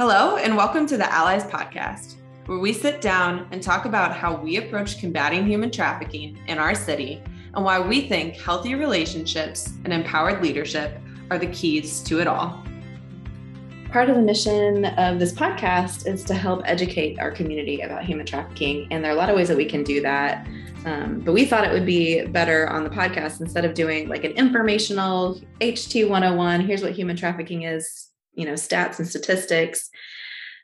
Hello, and welcome to the Allies Podcast, where we sit down and talk about how we approach combating human trafficking in our city and why we think healthy relationships and empowered leadership are the keys to it all. Part of the mission of this podcast is to help educate our community about human trafficking. And there are a lot of ways that we can do that. Um, but we thought it would be better on the podcast instead of doing like an informational HT 101, here's what human trafficking is, you know, stats and statistics.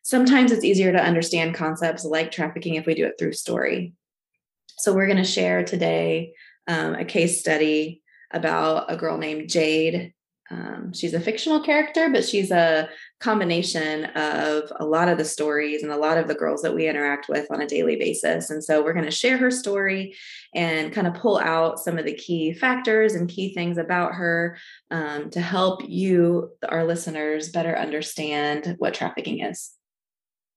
Sometimes it's easier to understand concepts like trafficking if we do it through story. So we're going to share today um, a case study about a girl named Jade um, she's a fictional character, but she's a combination of a lot of the stories and a lot of the girls that we interact with on a daily basis. And so we're going to share her story and kind of pull out some of the key factors and key things about her um, to help you, our listeners, better understand what trafficking is.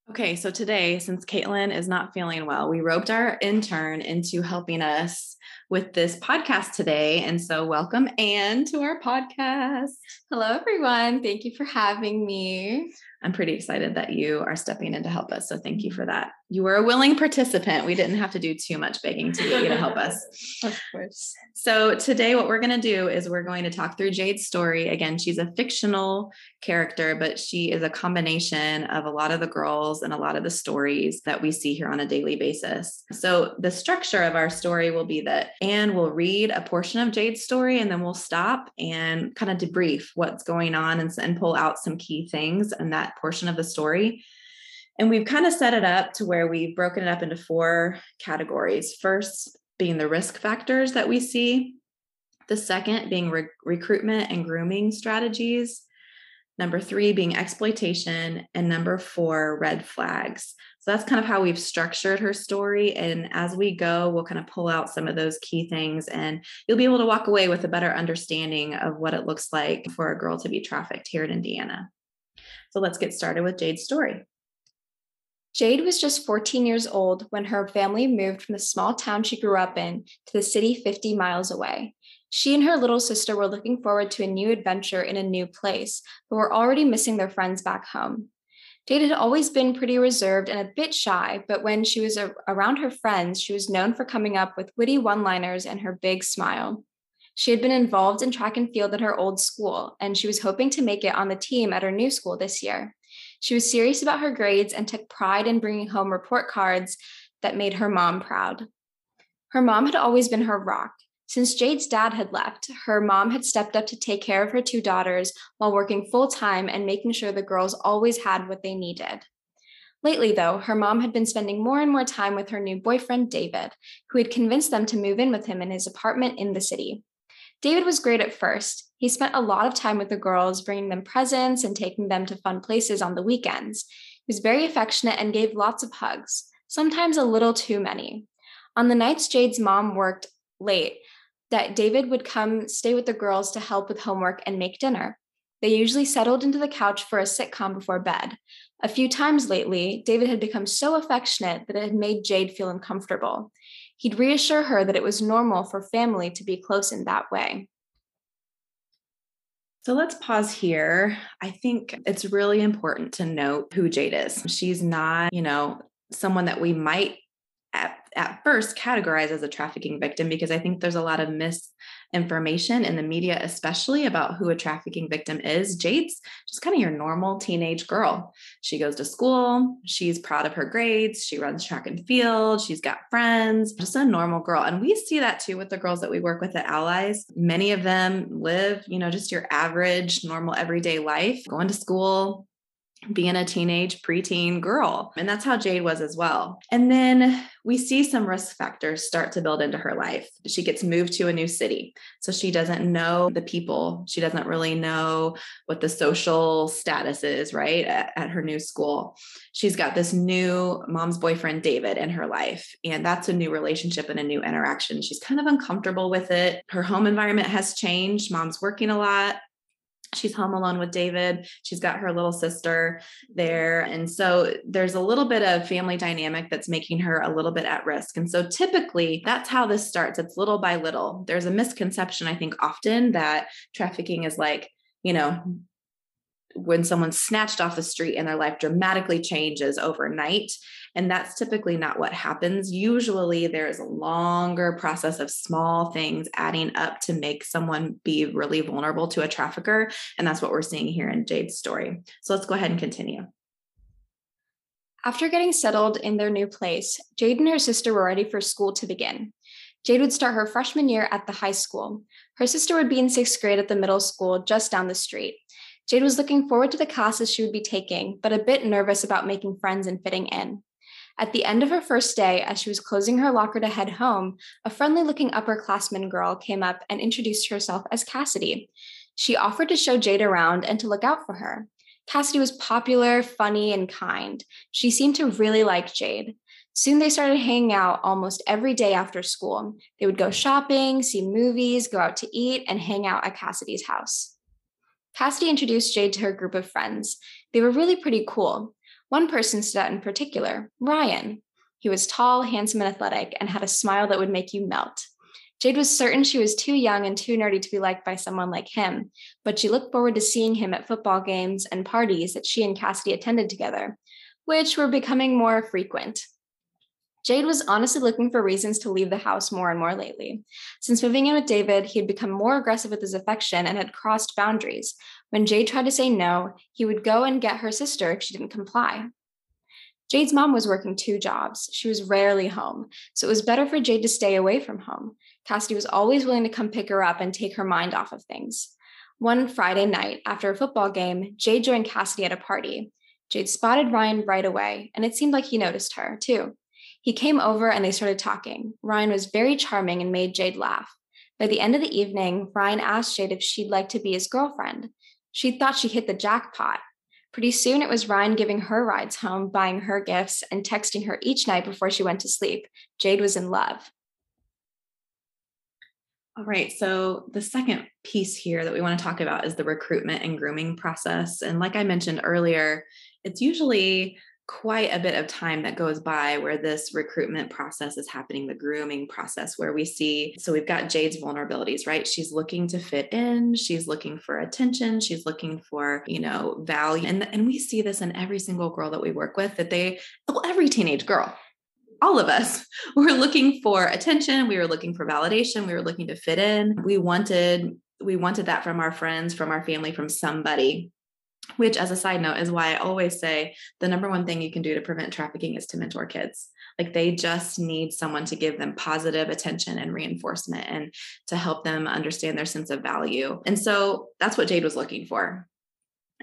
Okay, so today, since Caitlin is not feeling well, we roped our intern into helping us with this podcast today. And so, welcome, Anne, to our podcast. Hello, everyone. Thank you for having me. I'm pretty excited that you are stepping in to help us. So, thank you for that you were a willing participant. We didn't have to do too much begging to get you to help us. of course. So, today, what we're going to do is we're going to talk through Jade's story. Again, she's a fictional character, but she is a combination of a lot of the girls and a lot of the stories that we see here on a daily basis. So, the structure of our story will be that Anne will read a portion of Jade's story and then we'll stop and kind of debrief what's going on and, and pull out some key things in that portion of the story. And we've kind of set it up to where we've broken it up into four categories. First, being the risk factors that we see, the second being re- recruitment and grooming strategies, number three being exploitation, and number four, red flags. So that's kind of how we've structured her story. And as we go, we'll kind of pull out some of those key things, and you'll be able to walk away with a better understanding of what it looks like for a girl to be trafficked here in Indiana. So let's get started with Jade's story. Jade was just 14 years old when her family moved from the small town she grew up in to the city 50 miles away. She and her little sister were looking forward to a new adventure in a new place, but were already missing their friends back home. Jade had always been pretty reserved and a bit shy, but when she was a- around her friends, she was known for coming up with witty one liners and her big smile. She had been involved in track and field at her old school, and she was hoping to make it on the team at her new school this year. She was serious about her grades and took pride in bringing home report cards that made her mom proud. Her mom had always been her rock. Since Jade's dad had left, her mom had stepped up to take care of her two daughters while working full time and making sure the girls always had what they needed. Lately, though, her mom had been spending more and more time with her new boyfriend, David, who had convinced them to move in with him in his apartment in the city. David was great at first. He spent a lot of time with the girls, bringing them presents and taking them to fun places on the weekends. He was very affectionate and gave lots of hugs, sometimes a little too many. On the nights Jade's mom worked late, that David would come stay with the girls to help with homework and make dinner. They usually settled into the couch for a sitcom before bed. A few times lately, David had become so affectionate that it had made Jade feel uncomfortable. He'd reassure her that it was normal for family to be close in that way. So let's pause here. I think it's really important to note who Jade is. She's not, you know, someone that we might at, at first categorize as a trafficking victim because I think there's a lot of mis information in the media, especially about who a trafficking victim is. Jade's just kind of your normal teenage girl. She goes to school, she's proud of her grades, she runs track and field, she's got friends, just a normal girl. And we see that too with the girls that we work with at Allies. Many of them live, you know, just your average, normal, everyday life, going to school, being a teenage preteen girl. And that's how Jade was as well. And then we see some risk factors start to build into her life. She gets moved to a new city. So she doesn't know the people. She doesn't really know what the social status is, right? At, at her new school. She's got this new mom's boyfriend, David, in her life. And that's a new relationship and a new interaction. She's kind of uncomfortable with it. Her home environment has changed. Mom's working a lot she's home alone with David. She's got her little sister there. And so there's a little bit of family dynamic that's making her a little bit at risk. And so typically that's how this starts. It's little by little. There's a misconception, I think, often that trafficking is like, you know, when someone's snatched off the street and their life dramatically changes overnight. And that's typically not what happens. Usually, there is a longer process of small things adding up to make someone be really vulnerable to a trafficker. And that's what we're seeing here in Jade's story. So let's go ahead and continue. After getting settled in their new place, Jade and her sister were ready for school to begin. Jade would start her freshman year at the high school. Her sister would be in sixth grade at the middle school just down the street. Jade was looking forward to the classes she would be taking, but a bit nervous about making friends and fitting in. At the end of her first day, as she was closing her locker to head home, a friendly looking upperclassman girl came up and introduced herself as Cassidy. She offered to show Jade around and to look out for her. Cassidy was popular, funny, and kind. She seemed to really like Jade. Soon they started hanging out almost every day after school. They would go shopping, see movies, go out to eat, and hang out at Cassidy's house. Cassidy introduced Jade to her group of friends. They were really pretty cool. One person stood out in particular Ryan. He was tall, handsome, and athletic, and had a smile that would make you melt. Jade was certain she was too young and too nerdy to be liked by someone like him, but she looked forward to seeing him at football games and parties that she and Cassidy attended together, which were becoming more frequent. Jade was honestly looking for reasons to leave the house more and more lately. Since moving in with David, he had become more aggressive with his affection and had crossed boundaries. When Jade tried to say no, he would go and get her sister if she didn't comply. Jade's mom was working two jobs. She was rarely home, so it was better for Jade to stay away from home. Cassidy was always willing to come pick her up and take her mind off of things. One Friday night, after a football game, Jade joined Cassidy at a party. Jade spotted Ryan right away, and it seemed like he noticed her, too. He came over and they started talking. Ryan was very charming and made Jade laugh. By the end of the evening, Ryan asked Jade if she'd like to be his girlfriend. She thought she hit the jackpot. Pretty soon, it was Ryan giving her rides home, buying her gifts, and texting her each night before she went to sleep. Jade was in love. All right. So, the second piece here that we want to talk about is the recruitment and grooming process. And, like I mentioned earlier, it's usually quite a bit of time that goes by where this recruitment process is happening, the grooming process, where we see so we've got Jade's vulnerabilities, right? She's looking to fit in, she's looking for attention, she's looking for, you know, value. And, and we see this in every single girl that we work with that they, well, every teenage girl, all of us were looking for attention we were looking for validation we were looking to fit in we wanted we wanted that from our friends from our family from somebody which as a side note is why i always say the number one thing you can do to prevent trafficking is to mentor kids. Like they just need someone to give them positive attention and reinforcement and to help them understand their sense of value. And so that's what jade was looking for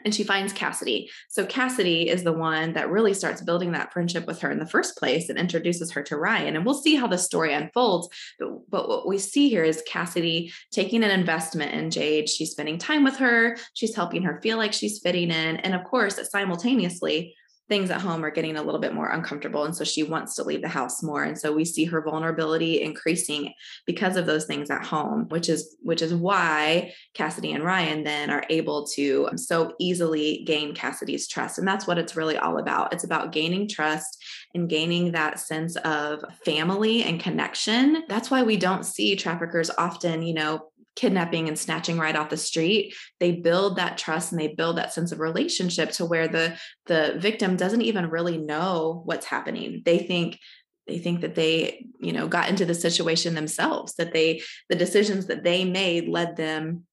and she finds Cassidy. So Cassidy is the one that really starts building that friendship with her in the first place and introduces her to Ryan. And we'll see how the story unfolds. But, but what we see here is Cassidy taking an investment in Jade. She's spending time with her, she's helping her feel like she's fitting in. And of course, simultaneously, things at home are getting a little bit more uncomfortable. And so she wants to leave the house more. And so we see her vulnerability increasing because of those things at home, which is which is why Cassidy and Ryan then are able to so easily gain Cassidy's trust. And that's what it's really all about. It's about gaining trust and gaining that sense of family and connection. That's why we don't see traffickers often, you know, kidnapping and snatching right off the street. They build that trust and they build that sense of relationship to where the the victim doesn't even really know what's happening. They think they think that they you know got into the situation themselves that they the decisions that they made led them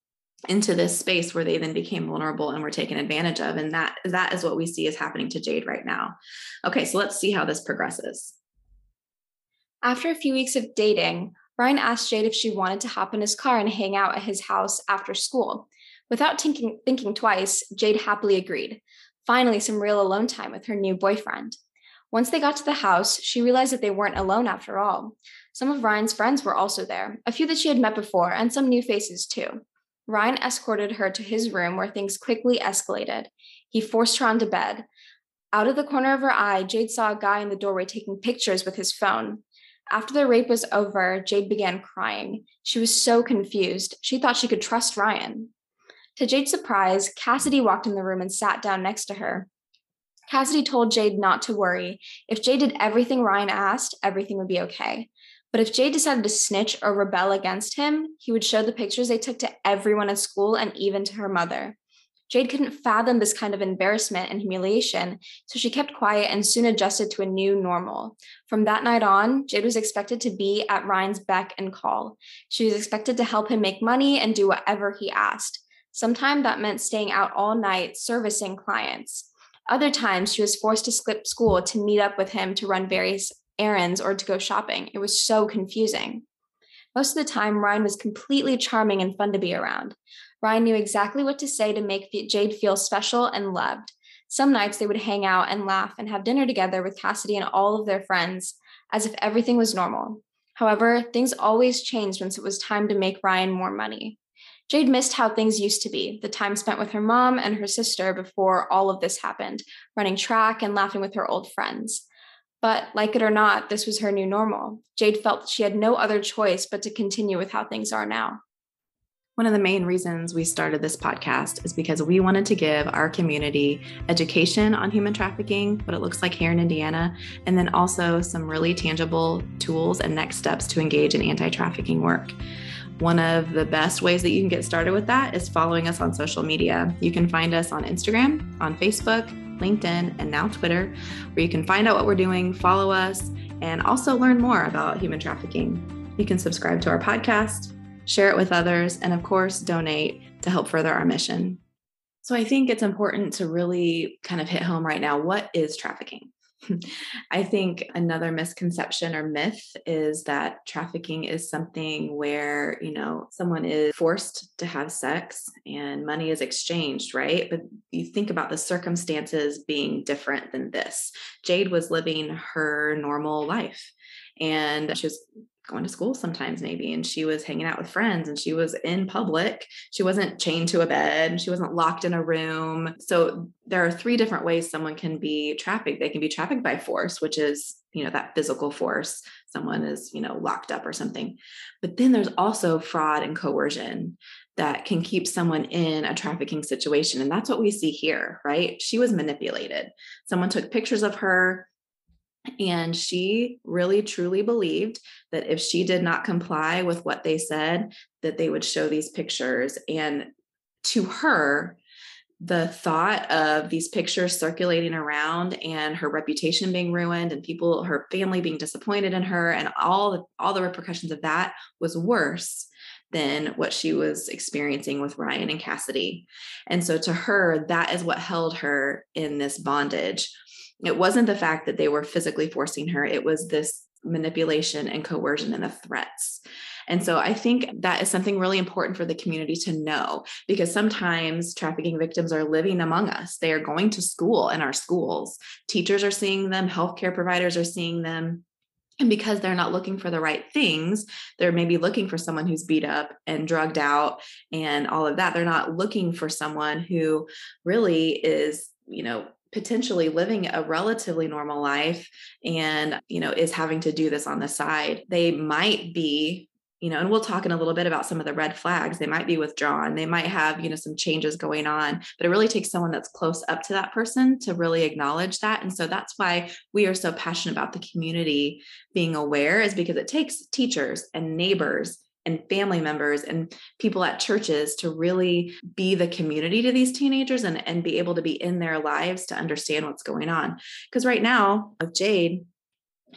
into this space where they then became vulnerable and were taken advantage of. And that that is what we see is happening to jade right now. Okay so let's see how this progresses. After a few weeks of dating Ryan asked Jade if she wanted to hop in his car and hang out at his house after school. Without thinking, thinking twice, Jade happily agreed. Finally, some real alone time with her new boyfriend. Once they got to the house, she realized that they weren't alone after all. Some of Ryan's friends were also there, a few that she had met before, and some new faces too. Ryan escorted her to his room where things quickly escalated. He forced her onto bed. Out of the corner of her eye, Jade saw a guy in the doorway taking pictures with his phone. After the rape was over, Jade began crying. She was so confused. She thought she could trust Ryan. To Jade's surprise, Cassidy walked in the room and sat down next to her. Cassidy told Jade not to worry. If Jade did everything Ryan asked, everything would be okay. But if Jade decided to snitch or rebel against him, he would show the pictures they took to everyone at school and even to her mother. Jade couldn't fathom this kind of embarrassment and humiliation, so she kept quiet and soon adjusted to a new normal. From that night on, Jade was expected to be at Ryan's beck and call. She was expected to help him make money and do whatever he asked. Sometimes that meant staying out all night servicing clients. Other times, she was forced to skip school to meet up with him to run various errands or to go shopping. It was so confusing. Most of the time, Ryan was completely charming and fun to be around. Ryan knew exactly what to say to make Jade feel special and loved. Some nights they would hang out and laugh and have dinner together with Cassidy and all of their friends, as if everything was normal. However, things always changed once it was time to make Ryan more money. Jade missed how things used to be the time spent with her mom and her sister before all of this happened, running track and laughing with her old friends. But like it or not, this was her new normal. Jade felt she had no other choice but to continue with how things are now. One of the main reasons we started this podcast is because we wanted to give our community education on human trafficking, what it looks like here in Indiana, and then also some really tangible tools and next steps to engage in anti trafficking work. One of the best ways that you can get started with that is following us on social media. You can find us on Instagram, on Facebook, LinkedIn, and now Twitter, where you can find out what we're doing, follow us, and also learn more about human trafficking. You can subscribe to our podcast share it with others, and of course, donate to help further our mission. So I think it's important to really kind of hit home right now what is trafficking? I think another misconception or myth is that trafficking is something where, you know, someone is forced to have sex and money is exchanged, right? But you think about the circumstances being different than this. Jade was living her normal life and she was going to school sometimes maybe and she was hanging out with friends and she was in public. She wasn't chained to a bed she wasn't locked in a room. So there are three different ways someone can be trafficked. They can be trafficked by force which is you know that physical force. Someone is you know locked up or something. But then there's also fraud and coercion that can keep someone in a trafficking situation and that's what we see here right? She was manipulated. Someone took pictures of her and she really truly believed that if she did not comply with what they said, that they would show these pictures. And to her, the thought of these pictures circulating around and her reputation being ruined and people her family being disappointed in her and all the, all the repercussions of that was worse than what she was experiencing with Ryan and Cassidy. And so to her that is what held her in this bondage it wasn't the fact that they were physically forcing her, it was this manipulation and coercion and the threats. And so I think that is something really important for the community to know because sometimes trafficking victims are living among us. They are going to school in our schools. Teachers are seeing them, healthcare providers are seeing them. And because they're not looking for the right things, they're maybe looking for someone who's beat up and drugged out and all of that. They're not looking for someone who really is, you know, potentially living a relatively normal life and you know is having to do this on the side they might be you know and we'll talk in a little bit about some of the red flags they might be withdrawn they might have you know some changes going on but it really takes someone that's close up to that person to really acknowledge that and so that's why we are so passionate about the community being aware is because it takes teachers and neighbors and family members and people at churches to really be the community to these teenagers and, and be able to be in their lives to understand what's going on. Because right now, with Jade,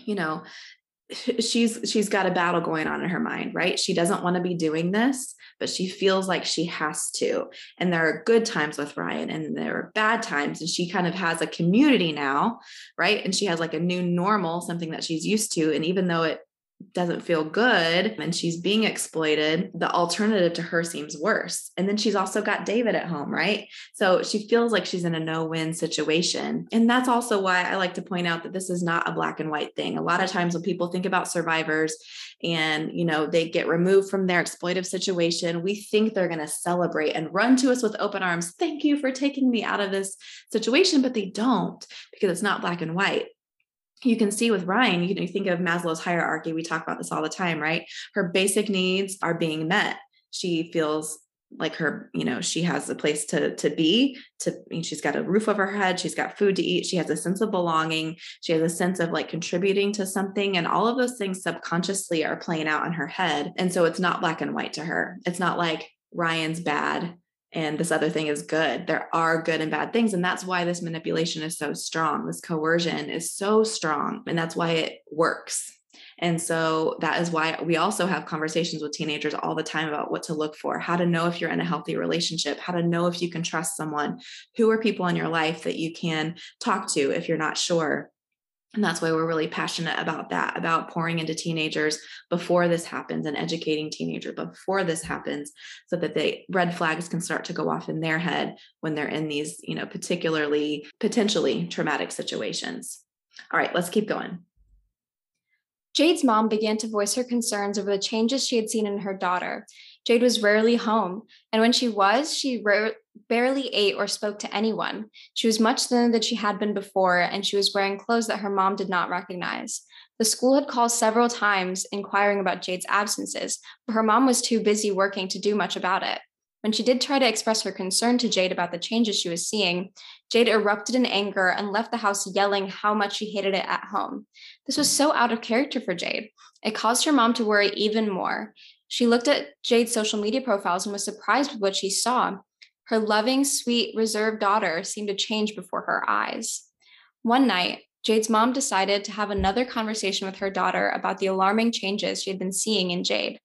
you know, she's she's got a battle going on in her mind right? She doesn't want to be doing this but she feels like she has to. And there are good times with ryan and there are bad times and she kind of has a community now right? And she has like a new normal something that she's used to and even though it doesn't feel good and she's being exploited, the alternative to her seems worse. And then she's also got David at home, right? So she feels like she's in a no win situation. And that's also why I like to point out that this is not a black and white thing. A lot of times when people think about survivors and, you know, they get removed from their exploitive situation, we think they're going to celebrate and run to us with open arms. Thank you for taking me out of this situation, but they don't because it's not black and white you can see with Ryan, you know, you think of Maslow's hierarchy. We talk about this all the time, right? Her basic needs are being met. She feels like her, you know, she has a place to to be, to she's got a roof over her head, she's got food to eat, she has a sense of belonging, she has a sense of like contributing to something. And all of those things subconsciously are playing out in her head. And so it's not black and white to her. It's not like Ryan's bad and this other thing is good. There are good and bad things. And that's why this manipulation is so strong. This coercion is so strong. And that's why it works. And so that is why we also have conversations with teenagers all the time about what to look for, how to know if you're in a healthy relationship, how to know if you can trust someone, who are people in your life that you can talk to if you're not sure. And that's why we're really passionate about that, about pouring into teenagers before this happens and educating teenagers before this happens so that the red flags can start to go off in their head when they're in these, you know, particularly potentially traumatic situations. All right, let's keep going. Jade's mom began to voice her concerns over the changes she had seen in her daughter. Jade was rarely home, and when she was, she barely ate or spoke to anyone. She was much thinner than she had been before, and she was wearing clothes that her mom did not recognize. The school had called several times inquiring about Jade's absences, but her mom was too busy working to do much about it. When she did try to express her concern to Jade about the changes she was seeing, Jade erupted in anger and left the house yelling how much she hated it at home. This was so out of character for Jade. It caused her mom to worry even more. She looked at Jade's social media profiles and was surprised with what she saw. Her loving, sweet, reserved daughter seemed to change before her eyes. One night, Jade's mom decided to have another conversation with her daughter about the alarming changes she had been seeing in Jade.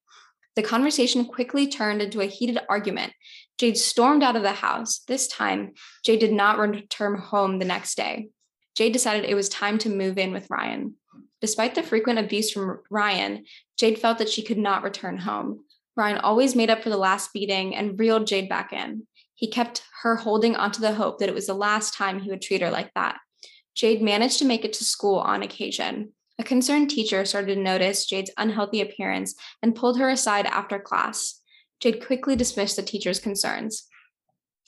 The conversation quickly turned into a heated argument. Jade stormed out of the house. This time, Jade did not return home the next day. Jade decided it was time to move in with Ryan. Despite the frequent abuse from Ryan, Jade felt that she could not return home. Ryan always made up for the last beating and reeled Jade back in. He kept her holding onto the hope that it was the last time he would treat her like that. Jade managed to make it to school on occasion. A concerned teacher started to notice Jade's unhealthy appearance and pulled her aside after class. Jade quickly dismissed the teacher's concerns.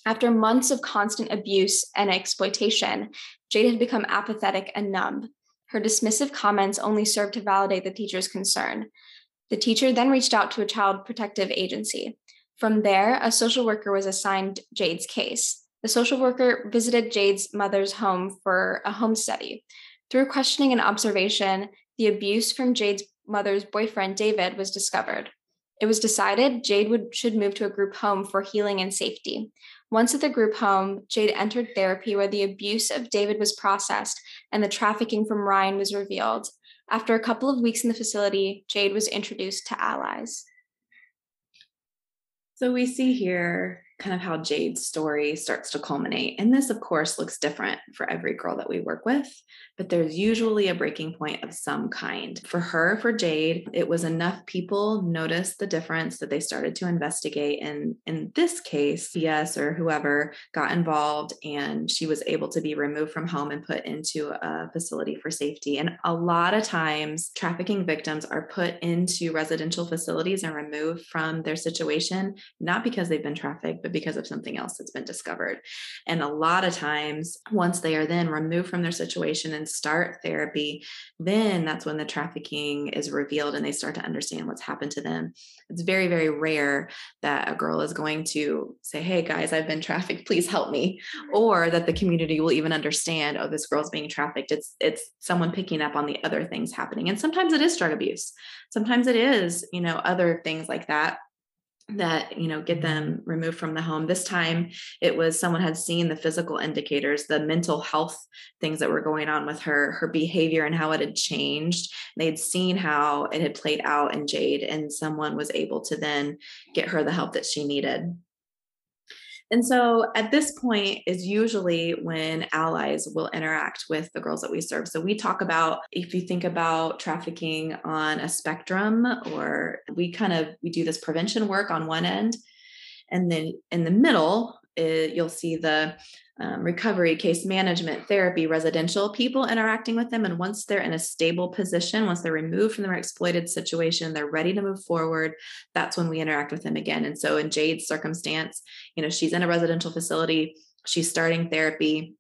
After months of constant abuse and exploitation, Jade had become apathetic and numb. Her dismissive comments only served to validate the teacher's concern. The teacher then reached out to a child protective agency. From there, a social worker was assigned Jade's case. The social worker visited Jade's mother's home for a home study. Through questioning and observation, the abuse from Jade's mother's boyfriend, David, was discovered. It was decided Jade would, should move to a group home for healing and safety. Once at the group home, Jade entered therapy where the abuse of David was processed and the trafficking from Ryan was revealed. After a couple of weeks in the facility, Jade was introduced to allies. So we see here kind of how Jade's story starts to culminate. And this, of course, looks different for every girl that we work with, but there's usually a breaking point of some kind. For her, for Jade, it was enough people noticed the difference that they started to investigate. And in this case, CS or whoever got involved, and she was able to be removed from home and put into a facility for safety. And a lot of times, trafficking victims are put into residential facilities and removed from their situation, not because they've been trafficked, but because of something else that's been discovered. And a lot of times, once they are then removed from their situation and start therapy, then that's when the trafficking is revealed and they start to understand what's happened to them. It's very, very rare that a girl is going to say, Hey guys, I've been trafficked, please help me. Or that the community will even understand, oh, this girl's being trafficked. It's it's someone picking up on the other things happening. And sometimes it is drug abuse. Sometimes it is, you know, other things like that that you know get them removed from the home. This time it was someone had seen the physical indicators the mental health things that were going on with her her behavior and how it had changed. They'd seen how it had played out in jade and someone was able to then get her the help that she needed and so at this point is usually when allies will interact with the girls that we serve. So we talk about if you think about trafficking on a spectrum or we kind of we do this prevention work on one end and then in the middle it, you'll see the um, recovery, case management, therapy, residential people interacting with them. And once they're in a stable position, once they're removed from their exploited situation, they're ready to move forward. That's when we interact with them again. And so in Jade's circumstance, you know, she's in a residential facility, she's starting therapy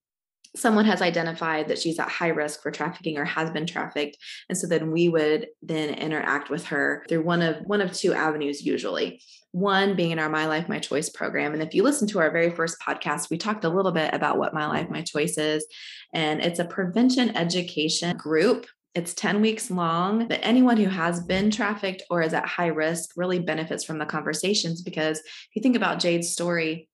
someone has identified that she's at high risk for trafficking or has been trafficked and so then we would then interact with her through one of one of two avenues usually one being in our my life my choice program. And if you listen to our very first podcast we talked a little bit about what my life my choice is. And it's a prevention education group. It's 10 weeks long, but anyone who has been trafficked or is at high risk really benefits from the conversations because if you think about Jade's story,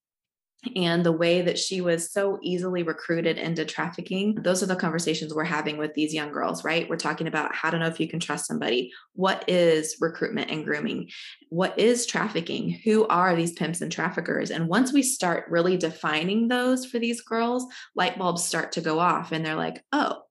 and the way that she was so easily recruited into trafficking. Those are the conversations we're having with these young girls, right? We're talking about how to know if you can trust somebody. What is recruitment and grooming? What is trafficking? Who are these pimps and traffickers? And once we start really defining those for these girls, light bulbs start to go off and they're like, oh,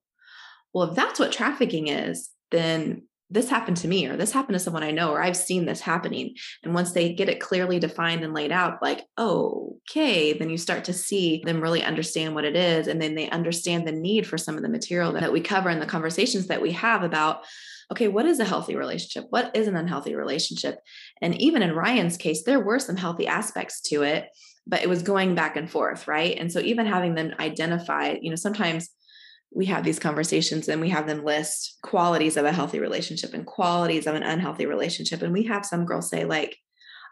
well, if that's what trafficking is, then this happened to me or this happened to someone I know or I've seen this happening. And once they get it clearly defined and laid out, like, okay, then you start to see them really understand what it is. And then they understand the need for some of the material that we cover in the conversations that we have about, okay, what is a healthy relationship? What is an unhealthy relationship? And even in Ryan's case, there were some healthy aspects to it, but it was going back and forth, right? And so even having them identify, you know, sometimes we have these conversations and we have them list qualities of a healthy relationship and qualities of an unhealthy relationship. And we have some girls say, like,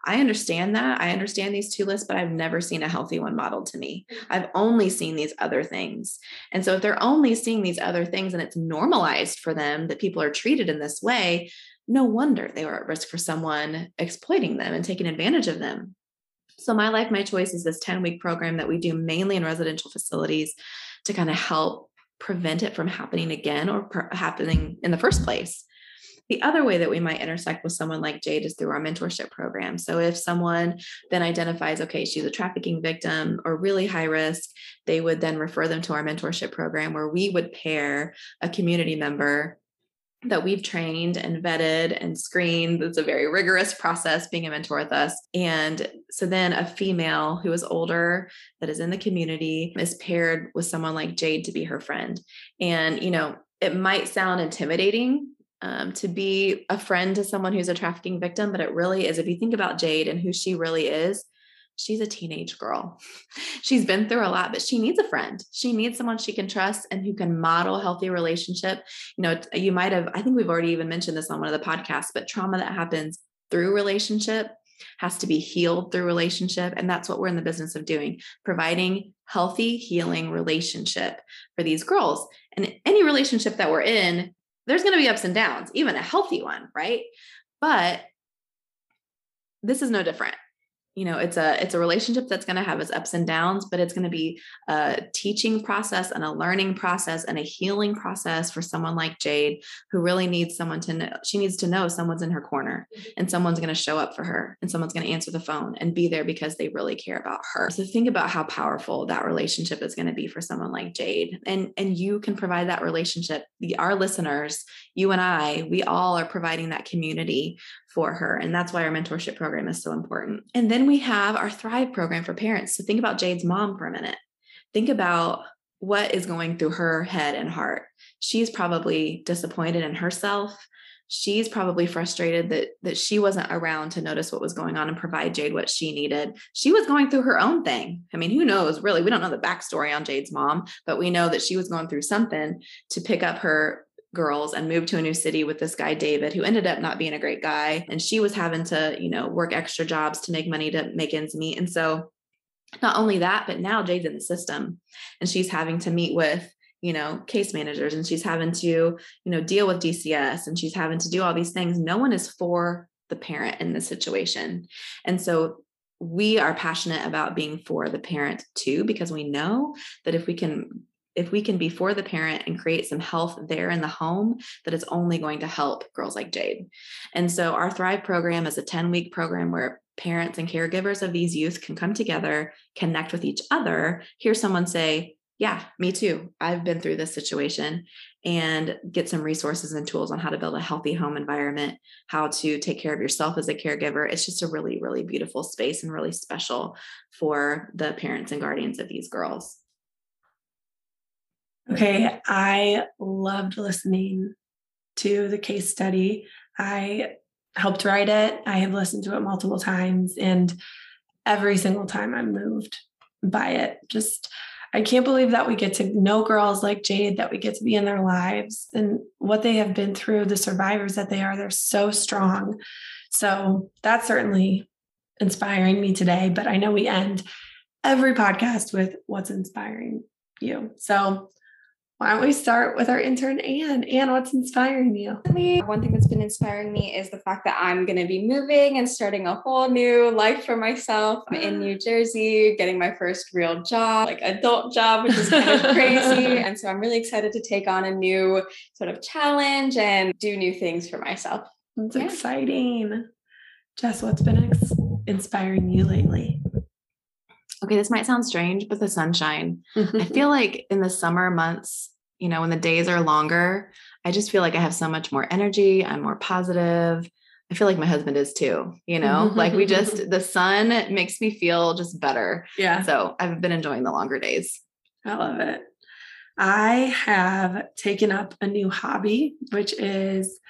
I understand that. I understand these two lists, but I've never seen a healthy one modeled to me. Mm. I've only seen these other things. And so if they're only seeing these other things and it's normalized for them that people are treated in this way, no wonder they are at risk for someone exploiting them and taking advantage of them. So, My Life, My Choice is this 10 week program that we do mainly in residential facilities to kind of help prevent it from happening again or per- happening in the first place. The other way that we might intersect with someone like Jade is through our mentorship program. So if someone then identifies, okay, she's a trafficking victim or really high risk, they would then refer them to our mentorship program where we would pair a community member that we've trained and vetted and screened. It's a very rigorous process being a mentor with us. And so then a female who is older that is in the community is paired with someone like Jade to be her friend. And, you know, it might sound intimidating um, to be a friend to someone who's a trafficking victim, but it really is. If you think about Jade and who she really is, she's a teenage girl. She's been through a lot, but she needs a friend. She needs someone she can trust and who can model healthy relationship. You know, you might have, I think we've already even mentioned this on one of the podcasts, but trauma that happens through relationship has to be healed through relationship. And that's what we're in the business of doing, providing healthy, healing relationship for these girls. And any relationship that we're in, there's going to be ups and downs, even a healthy one, right? But this is no different you know it's a it's a relationship that's going to have its ups and downs but it's going to be a teaching process and a learning process and a healing process for someone like jade who really needs someone to know she needs to know someone's in her corner mm-hmm. and someone's going to show up for her and someone's going to answer the phone and be there because they really care about her. So think about how powerful that relationship is going to be for someone like jade. And and you can provide that relationship. The our listeners you and i we all are providing that community for her. And that's why our mentorship program is so important. And then we have our Thrive program for parents. So think about Jade's mom for a minute. Think about what is going through her head and heart. She's probably disappointed in herself. She's probably frustrated that that she wasn't around to notice what was going on and provide Jade what she needed. She was going through her own thing. I mean, who knows? Really, we don't know the backstory on Jade's mom, but we know that she was going through something to pick up her girls and moved to a new city with this guy David who ended up not being a great guy. And she was having to you know work extra jobs to make money to make ends meet. And so not only that but now Jade's in the system and she's having to meet with you know case managers and she's having to you know deal with DCS and she's having to do all these things. No one is for the parent in this situation. And so we are passionate about being for the parent too because we know that if we can if we can be for the parent and create some health there in the home, that is only going to help girls like Jade. And so our Thrive program is a 10 week program where parents and caregivers of these youth can come together, connect with each other, hear someone say, yeah, me too. I've been through this situation and get some resources and tools on how to build a healthy home environment, how to take care of yourself as a caregiver. It's just a really, really beautiful space and really special for the parents and guardians of these girls. Okay, I loved listening to the case study. I helped write it. I have listened to it multiple times, and every single time I'm moved by it. Just, I can't believe that we get to know girls like Jade, that we get to be in their lives and what they have been through, the survivors that they are. They're so strong. So that's certainly inspiring me today. But I know we end every podcast with what's inspiring you. So why don't we start with our intern, Anne? Anne, what's inspiring you? One thing that's been inspiring me is the fact that I'm going to be moving and starting a whole new life for myself I'm in New Jersey, getting my first real job, like adult job, which is kind of crazy. And so I'm really excited to take on a new sort of challenge and do new things for myself. It's yeah. exciting. Jess, what's been ex- inspiring you lately? Okay, this might sound strange, but the sunshine. I mm-hmm. feel like in the summer months, you know, when the days are longer, I just feel like I have so much more energy. I'm more positive. I feel like my husband is too, you know, mm-hmm. like we just, the sun makes me feel just better. Yeah. So I've been enjoying the longer days. I love it. I have taken up a new hobby, which is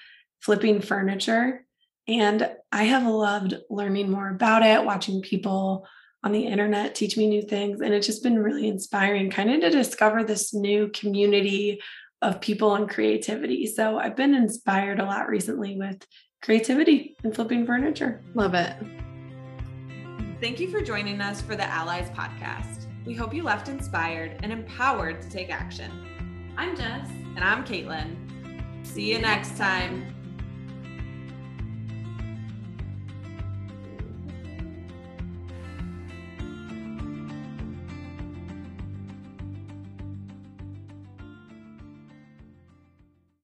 flipping furniture. And I have loved learning more about it, watching people on the internet teach me new things. And it's just been really inspiring, kind of to discover this new community of people and creativity. So I've been inspired a lot recently with creativity and flipping furniture. Love it. Thank you for joining us for the Allies podcast. We hope you left inspired and empowered to take action. I'm Jess. And I'm Caitlin. See you next time.